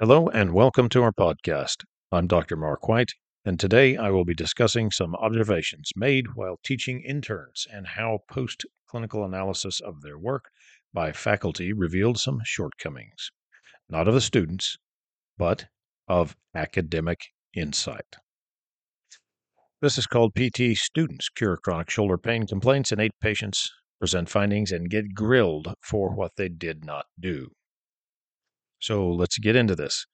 Hello and welcome to our podcast. I'm Dr. Mark White, and today I will be discussing some observations made while teaching interns and how post clinical analysis of their work by faculty revealed some shortcomings, not of the students, but of academic insight. This is called PT Students Cure Chronic Shoulder Pain Complaints in eight patients, present findings, and get grilled for what they did not do. So let's get into this.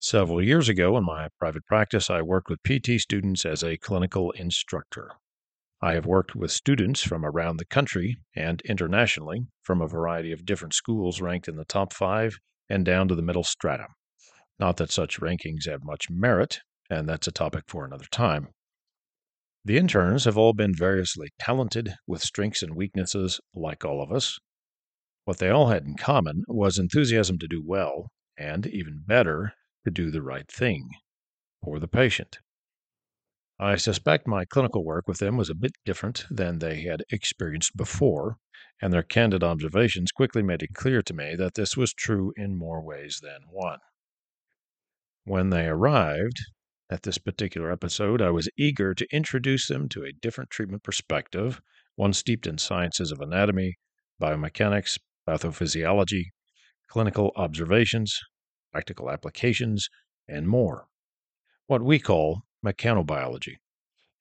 Several years ago, in my private practice, I worked with PT students as a clinical instructor. I have worked with students from around the country and internationally from a variety of different schools ranked in the top five and down to the middle strata. Not that such rankings have much merit, and that's a topic for another time. The interns have all been variously talented with strengths and weaknesses, like all of us, what they all had in common was enthusiasm to do well, and even better, to do the right thing for the patient. I suspect my clinical work with them was a bit different than they had experienced before, and their candid observations quickly made it clear to me that this was true in more ways than one. When they arrived, at this particular episode, I was eager to introduce them to a different treatment perspective, one steeped in sciences of anatomy, biomechanics, pathophysiology, clinical observations, practical applications, and more. What we call mechanobiology,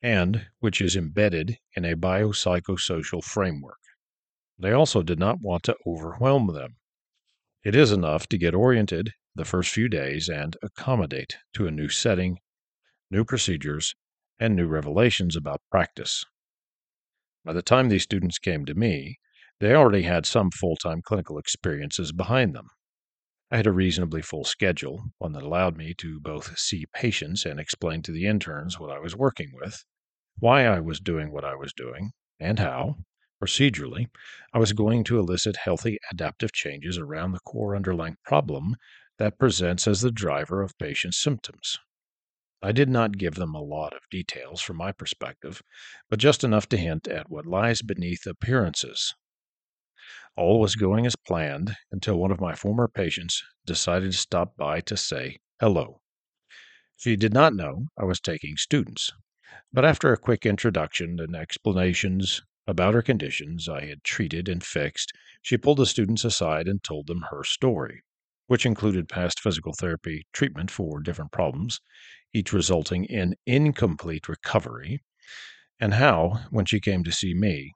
and which is embedded in a biopsychosocial framework. They also did not want to overwhelm them. It is enough to get oriented the first few days and accommodate to a new setting, new procedures, and new revelations about practice. By the time these students came to me, they already had some full time clinical experiences behind them. I had a reasonably full schedule, one that allowed me to both see patients and explain to the interns what I was working with, why I was doing what I was doing, and how, procedurally, I was going to elicit healthy adaptive changes around the core underlying problem that presents as the driver of patient symptoms. I did not give them a lot of details from my perspective, but just enough to hint at what lies beneath appearances all was going as planned until one of my former patients decided to stop by to say hello. She did not know I was taking students, but after a quick introduction and explanations about her conditions I had treated and fixed, she pulled the students aside and told them her story, which included past physical therapy treatment for different problems, each resulting in incomplete recovery, and how, when she came to see me,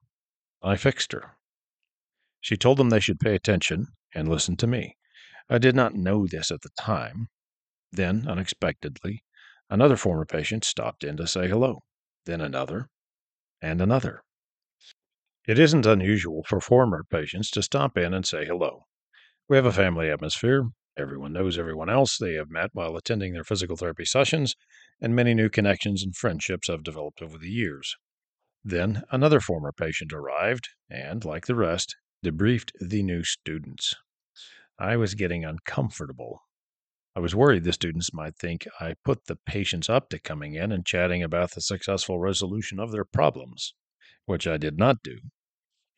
I fixed her. She told them they should pay attention and listen to me. I did not know this at the time. Then, unexpectedly, another former patient stopped in to say hello, then another, and another. It isn't unusual for former patients to stop in and say hello. We have a family atmosphere. Everyone knows everyone else they have met while attending their physical therapy sessions, and many new connections and friendships have developed over the years. Then another former patient arrived, and, like the rest, debriefed the new students. I was getting uncomfortable. I was worried the students might think I put the patients up to coming in and chatting about the successful resolution of their problems, which I did not do.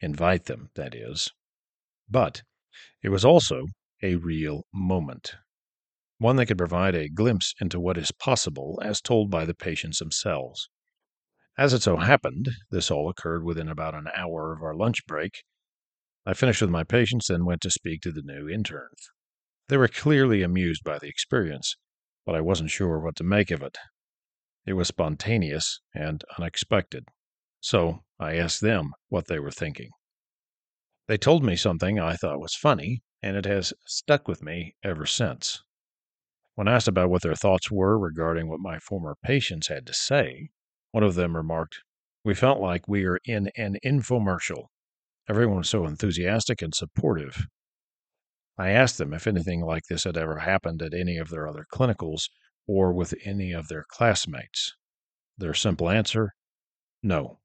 Invite them, that is. But it was also a real moment, one that could provide a glimpse into what is possible as told by the patients themselves. As it so happened, this all occurred within about an hour of our lunch break, I finished with my patients and went to speak to the new interns. They were clearly amused by the experience, but I wasn't sure what to make of it. It was spontaneous and unexpected, so I asked them what they were thinking. They told me something I thought was funny, and it has stuck with me ever since. When asked about what their thoughts were regarding what my former patients had to say, one of them remarked, We felt like we were in an infomercial. Everyone was so enthusiastic and supportive. I asked them if anything like this had ever happened at any of their other clinicals or with any of their classmates. Their simple answer no.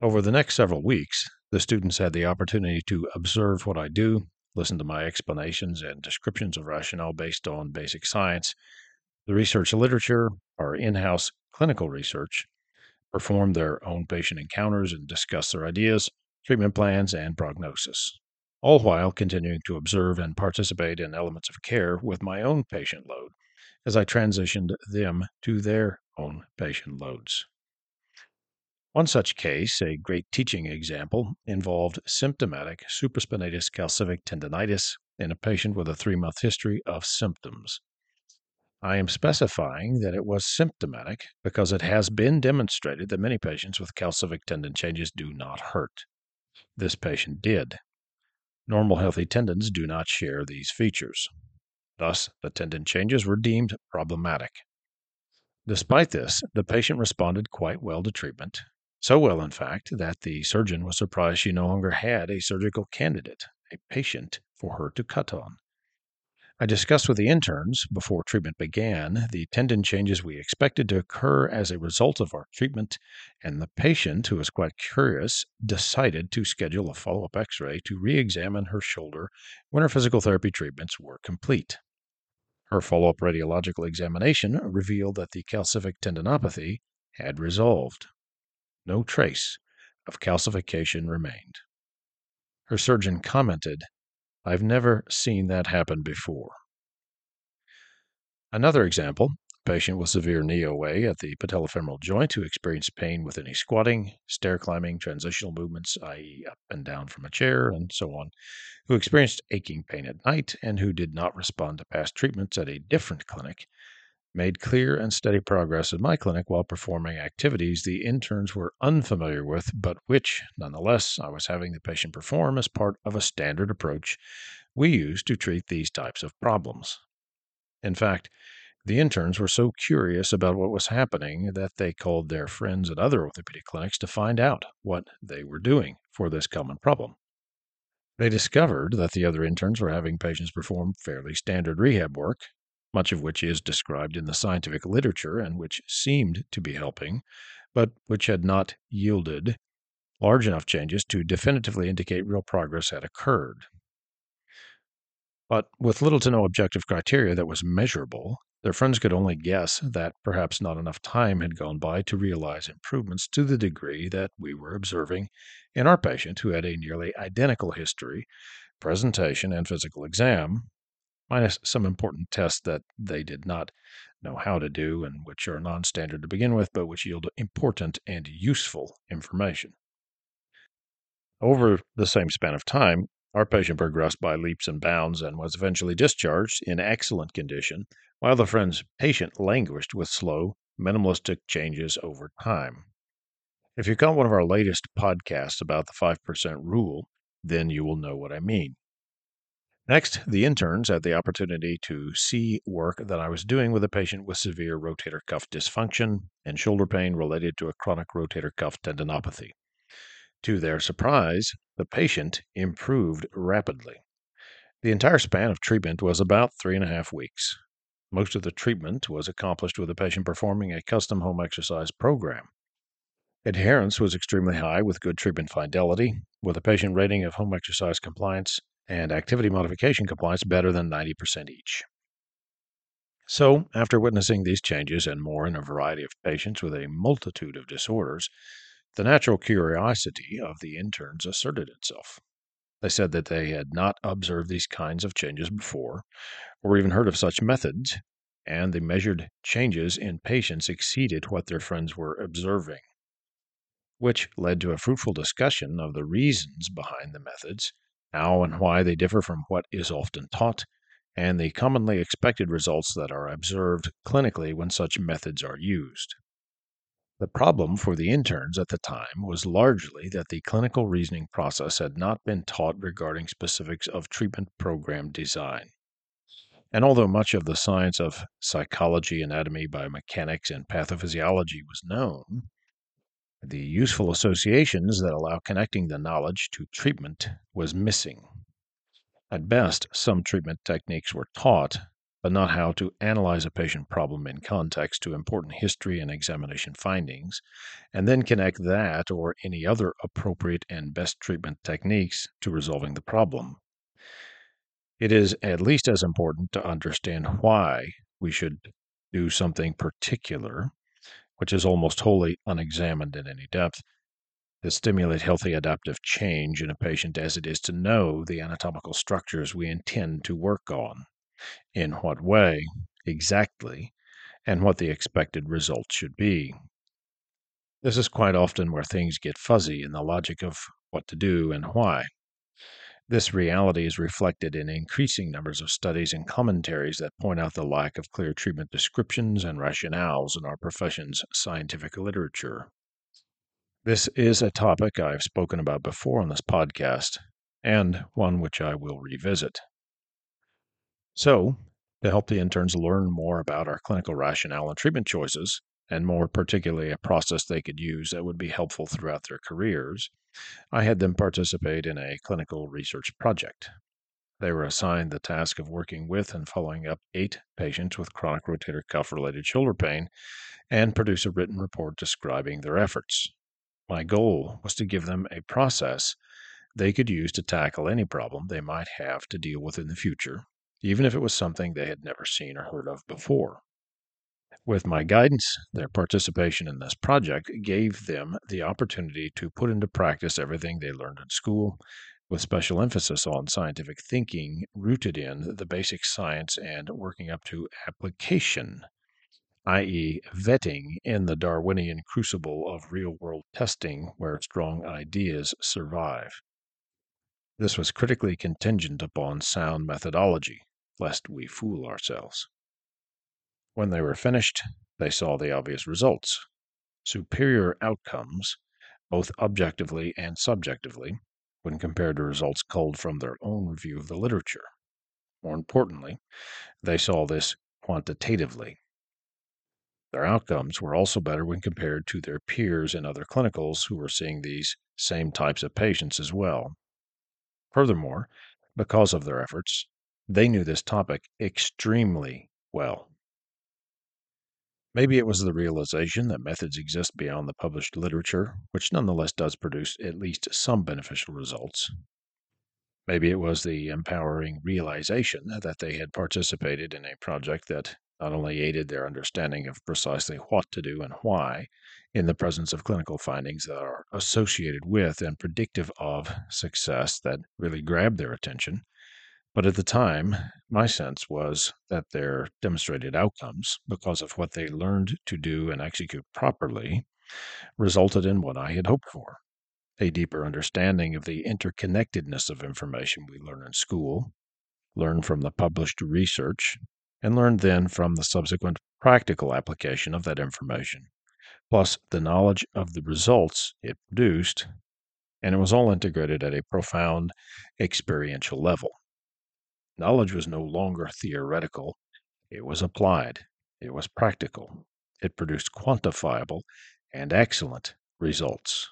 Over the next several weeks, the students had the opportunity to observe what I do, listen to my explanations and descriptions of rationale based on basic science, the research literature, our in house clinical research, perform their own patient encounters and discuss their ideas, treatment plans, and prognosis. all while continuing to observe and participate in elements of care with my own patient load as I transitioned them to their own patient loads. One such case, a great teaching example, involved symptomatic supraspinatus calcific tendonitis in a patient with a three month history of symptoms. I am specifying that it was symptomatic because it has been demonstrated that many patients with calcific tendon changes do not hurt. This patient did. Normal healthy tendons do not share these features. Thus, the tendon changes were deemed problematic. Despite this, the patient responded quite well to treatment, so well, in fact, that the surgeon was surprised she no longer had a surgical candidate, a patient for her to cut on. I discussed with the interns before treatment began the tendon changes we expected to occur as a result of our treatment, and the patient, who was quite curious, decided to schedule a follow up x ray to re examine her shoulder when her physical therapy treatments were complete. Her follow up radiological examination revealed that the calcific tendinopathy had resolved. No trace of calcification remained. Her surgeon commented, I've never seen that happen before. Another example a patient with severe knee OA at the patellofemoral joint who experienced pain with any squatting, stair climbing, transitional movements, i.e., up and down from a chair, and so on, who experienced aching pain at night and who did not respond to past treatments at a different clinic made clear and steady progress in my clinic while performing activities the interns were unfamiliar with, but which, nonetheless, I was having the patient perform as part of a standard approach we use to treat these types of problems. In fact, the interns were so curious about what was happening that they called their friends at other orthopedic clinics to find out what they were doing for this common problem. They discovered that the other interns were having patients perform fairly standard rehab work, much of which is described in the scientific literature and which seemed to be helping, but which had not yielded large enough changes to definitively indicate real progress had occurred. But with little to no objective criteria that was measurable, their friends could only guess that perhaps not enough time had gone by to realize improvements to the degree that we were observing in our patient who had a nearly identical history, presentation, and physical exam, minus some important tests that they did not know how to do and which are non standard to begin with, but which yield important and useful information. Over the same span of time, our patient progressed by leaps and bounds and was eventually discharged in excellent condition, while the friend's patient languished with slow, minimalistic changes over time. If you caught one of our latest podcasts about the 5% rule, then you will know what I mean. Next, the interns had the opportunity to see work that I was doing with a patient with severe rotator cuff dysfunction and shoulder pain related to a chronic rotator cuff tendinopathy. To their surprise, the patient improved rapidly. The entire span of treatment was about three and a half weeks. Most of the treatment was accomplished with the patient performing a custom home exercise program. Adherence was extremely high with good treatment fidelity, with a patient rating of home exercise compliance and activity modification compliance better than 90% each. So, after witnessing these changes and more in a variety of patients with a multitude of disorders, the natural curiosity of the interns asserted itself. They said that they had not observed these kinds of changes before, or even heard of such methods, and the measured changes in patients exceeded what their friends were observing, which led to a fruitful discussion of the reasons behind the methods how and why they differ from what is often taught, and the commonly expected results that are observed clinically when such methods are used. The problem for the interns at the time was largely that the clinical reasoning process had not been taught regarding specifics of treatment program design. And although much of the science of psychology, anatomy, biomechanics, and pathophysiology was known, the useful associations that allow connecting the knowledge to treatment was missing. At best, some treatment techniques were taught, but not how to analyze a patient problem in context to important history and examination findings, and then connect that or any other appropriate and best treatment techniques to resolving the problem. It is at least as important to understand why we should do something particular which is almost wholly unexamined in any depth, to stimulate healthy adaptive change in a patient as it is to know the anatomical structures we intend to work on, in what way, exactly, and what the expected result should be. This is quite often where things get fuzzy in the logic of what to do and why. This reality is reflected in increasing numbers of studies and commentaries that point out the lack of clear treatment descriptions and rationales in our profession's scientific literature. This is a topic I've spoken about before on this podcast, and one which I will revisit. So, to help the interns learn more about our clinical rationale and treatment choices, and more particularly a process they could use that would be helpful throughout their careers, I had them participate in a clinical research project. They were assigned the task of working with and following up eight patients with chronic rotator cuff related shoulder pain and produce a written report describing their efforts. My goal was to give them a process they could use to tackle any problem they might have to deal with in the future, even if it was something they had never seen or heard of before. With my guidance, their participation in this project gave them the opportunity to put into practice everything they learned in school, with special emphasis on scientific thinking rooted in the basic science and working up to application i.e., vetting in the Darwinian crucible of real world testing where strong ideas survive. This was critically contingent upon sound methodology, lest we fool ourselves. When they were finished, they saw the obvious results superior outcomes, both objectively and subjectively, when compared to results culled from their own review of the literature. More importantly, they saw this quantitatively their outcomes were also better when compared to their peers in other clinicals who were seeing these same types of patients as well. Furthermore, because of their efforts, they knew this topic extremely well. Maybe it was the realization that methods exist beyond the published literature, which nonetheless does produce at least some beneficial results. Maybe it was the empowering realization that they had participated in a project that not only aided their understanding of precisely what to do and why in the presence of clinical findings that are associated with and predictive of success that really grabbed their attention, but at the time, my sense was that their demonstrated outcomes, because of what they learned to do and execute properly, resulted in what I had hoped for a deeper understanding of the interconnectedness of information we learn in school, learn from the published research, and learn then from the subsequent practical application of that information, plus the knowledge of the results it produced, and it was all integrated at a profound experiential level. Knowledge was no longer theoretical, it was applied, it was practical, it produced quantifiable and excellent results.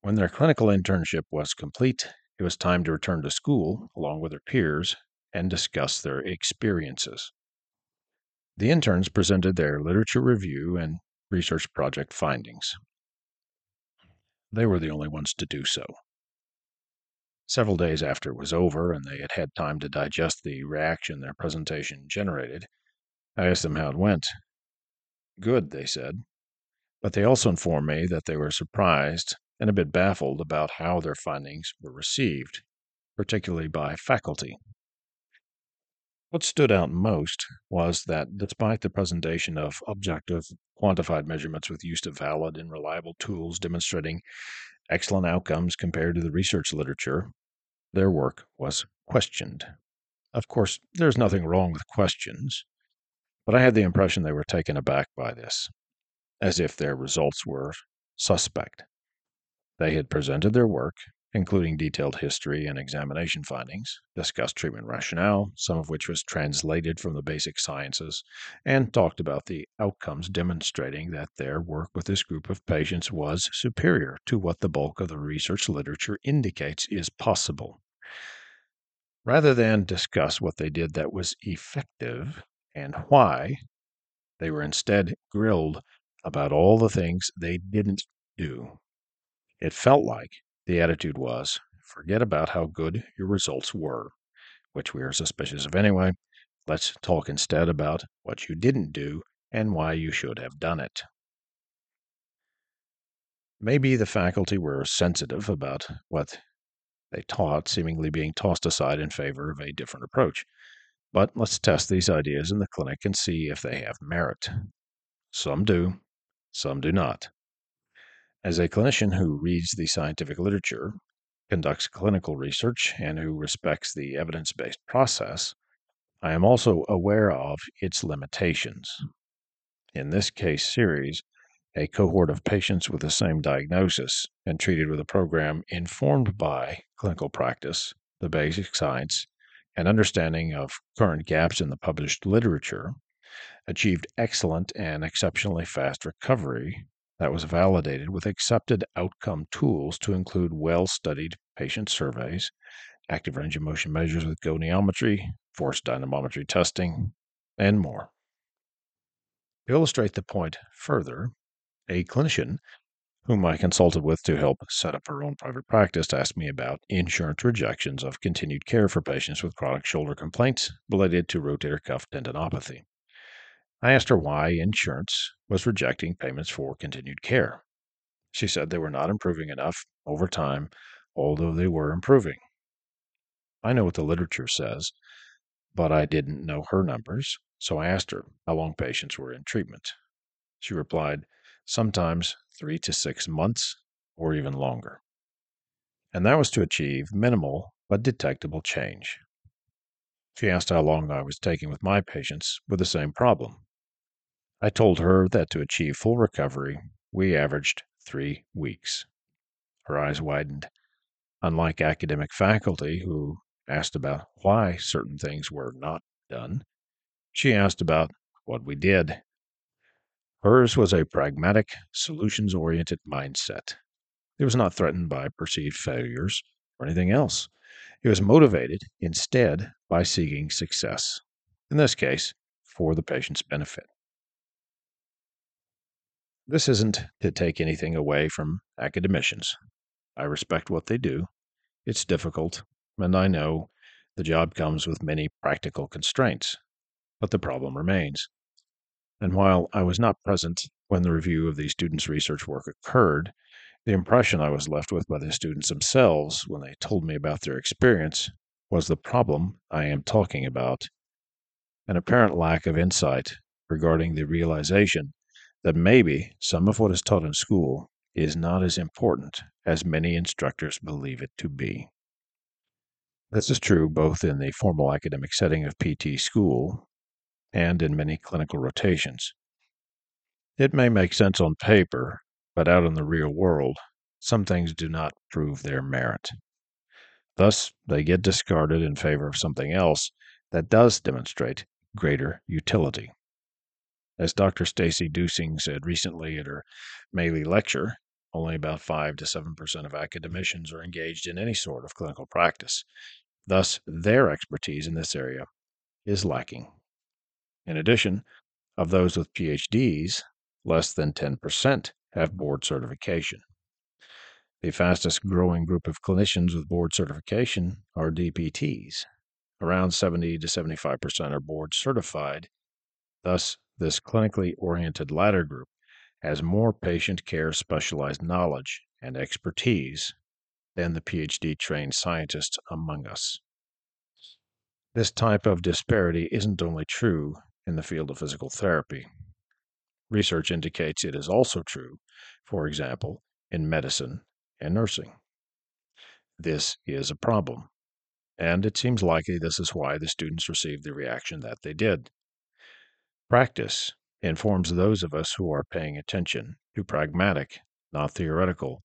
When their clinical internship was complete, it was time to return to school along with their peers and discuss their experiences. The interns presented their literature review and research project findings. They were the only ones to do so. Several days after it was over and they had had time to digest the reaction their presentation generated, I asked them how it went. Good, they said. But they also informed me that they were surprised and a bit baffled about how their findings were received, particularly by faculty. What stood out most was that despite the presentation of objective, quantified measurements with use of valid and reliable tools demonstrating excellent outcomes compared to the research literature, their work was questioned. Of course, there's nothing wrong with questions, but I had the impression they were taken aback by this, as if their results were suspect. They had presented their work including detailed history and examination findings, discussed treatment rationale, some of which was translated from the basic sciences, and talked about the outcomes demonstrating that their work with this group of patients was superior to what the bulk of the research literature indicates is possible. Rather than discuss what they did that was effective and why, they were instead grilled about all the things they didn't do. It felt like the attitude was forget about how good your results were, which we are suspicious of anyway. Let's talk instead about what you didn't do and why you should have done it. Maybe the faculty were sensitive about what they taught seemingly being tossed aside in favor of a different approach. But let's test these ideas in the clinic and see if they have merit. Some do, some do not. As a clinician who reads the scientific literature, conducts clinical research, and who respects the evidence based process, I am also aware of its limitations. In this case series, a cohort of patients with the same diagnosis and treated with a program informed by clinical practice, the basic science, and understanding of current gaps in the published literature achieved excellent and exceptionally fast recovery that was validated with accepted outcome tools to include well studied patient surveys, active range of motion measures with goniometry, force dynamometry testing, and more. To illustrate the point further, a clinician whom I consulted with to help set up her own private practice asked me about insurance rejections of continued care for patients with chronic shoulder complaints related to rotator cuff tendinopathy. I asked her why insurance was rejecting payments for continued care. She said they were not improving enough over time, although they were improving. I know what the literature says, but I didn't know her numbers, so I asked her how long patients were in treatment. She replied, sometimes three to six months or even longer. And that was to achieve minimal but detectable change. She asked how long I was taking with my patients with the same problem. I told her that to achieve full recovery, we averaged three weeks. Her eyes widened. Unlike academic faculty who asked about why certain things were not done, she asked about what we did Hers was a pragmatic, solutions oriented mindset. It was not threatened by perceived failures or anything else. It was motivated instead by seeking success, in this case, for the patient's benefit. This isn't to take anything away from academicians. I respect what they do. It's difficult, and I know the job comes with many practical constraints, but the problem remains. And while I was not present when the review of the students' research work occurred, the impression I was left with by the students themselves when they told me about their experience was the problem I am talking about an apparent lack of insight regarding the realization that maybe some of what is taught in school is not as important as many instructors believe it to be. This is true both in the formal academic setting of PT school and in many clinical rotations. It may make sense on paper, but out in the real world, some things do not prove their merit. Thus, they get discarded in favor of something else that does demonstrate greater utility. As Dr. Stacey Dusing said recently at her Maley lecture, only about 5 to 7% of academicians are engaged in any sort of clinical practice. Thus, their expertise in this area is lacking. In addition, of those with PhDs, less than 10% have board certification. The fastest growing group of clinicians with board certification are DPTs. Around 70 to 75% are board certified. Thus, this clinically oriented latter group has more patient care specialized knowledge and expertise than the PhD trained scientists among us. This type of disparity isn't only true in the field of physical therapy. Research indicates it is also true, for example, in medicine and nursing. This is a problem, and it seems likely this is why the students received the reaction that they did. Practice informs those of us who are paying attention to pragmatic, not theoretical,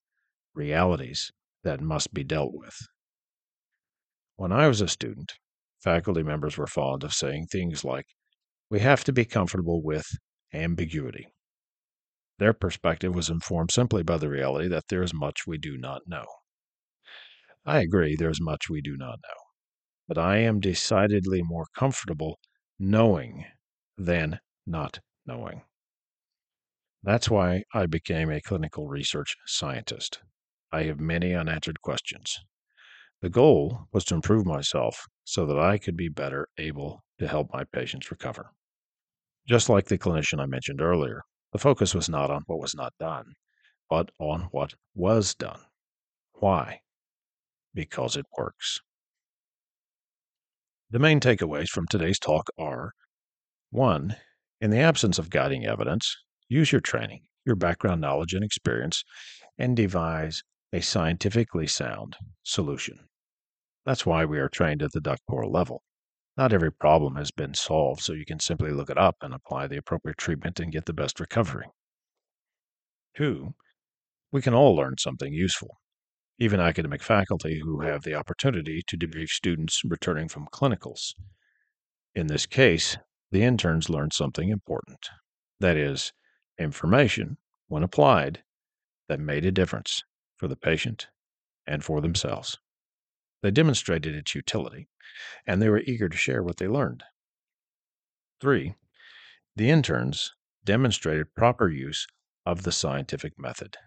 realities that must be dealt with. When I was a student, faculty members were fond of saying things like, we have to be comfortable with ambiguity. Their perspective was informed simply by the reality that there is much we do not know. I agree there is much we do not know, but I am decidedly more comfortable knowing than not knowing. That's why I became a clinical research scientist. I have many unanswered questions. The goal was to improve myself so that I could be better able to help my patients recover. Just like the clinician I mentioned earlier, the focus was not on what was not done, but on what was done. Why? Because it works. The main takeaways from today's talk are 1. In the absence of guiding evidence, use your training, your background knowledge and experience, and devise a scientifically sound solution. That's why we are trained at the doctoral level. Not every problem has been solved, so you can simply look it up and apply the appropriate treatment and get the best recovery. Two, we can all learn something useful. Even academic faculty who have the opportunity to debrief students returning from clinicals. In this case, the interns learned something important. That is, information, when applied, that made a difference for the patient and for themselves. They demonstrated its utility, and they were eager to share what they learned. Three, the interns demonstrated proper use of the scientific method.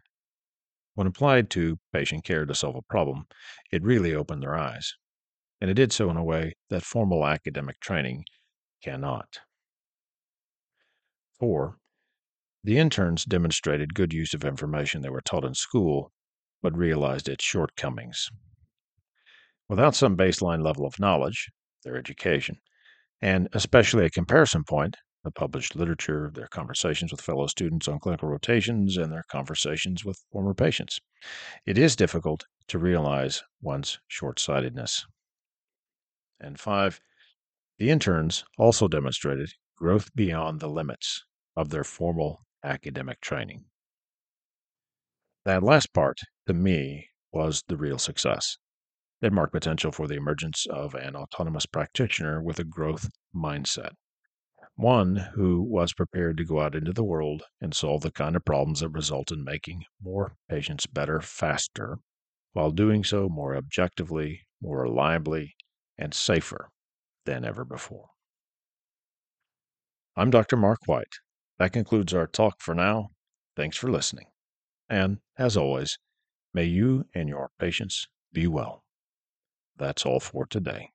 When applied to patient care to solve a problem, it really opened their eyes, and it did so in a way that formal academic training cannot. 4. The interns demonstrated good use of information they were taught in school, but realized its shortcomings. Without some baseline level of knowledge, their education, and especially a comparison point, the published literature, their conversations with fellow students on clinical rotations, and their conversations with former patients, it is difficult to realize one's short sightedness. And five, the interns also demonstrated growth beyond the limits of their formal academic training. That last part, to me, was the real success. It marked potential for the emergence of an autonomous practitioner with a growth mindset. One who was prepared to go out into the world and solve the kind of problems that result in making more patients better faster, while doing so more objectively, more reliably, and safer than ever before. I'm Dr. Mark White. That concludes our talk for now. Thanks for listening. And, as always, may you and your patients be well. That's all for today.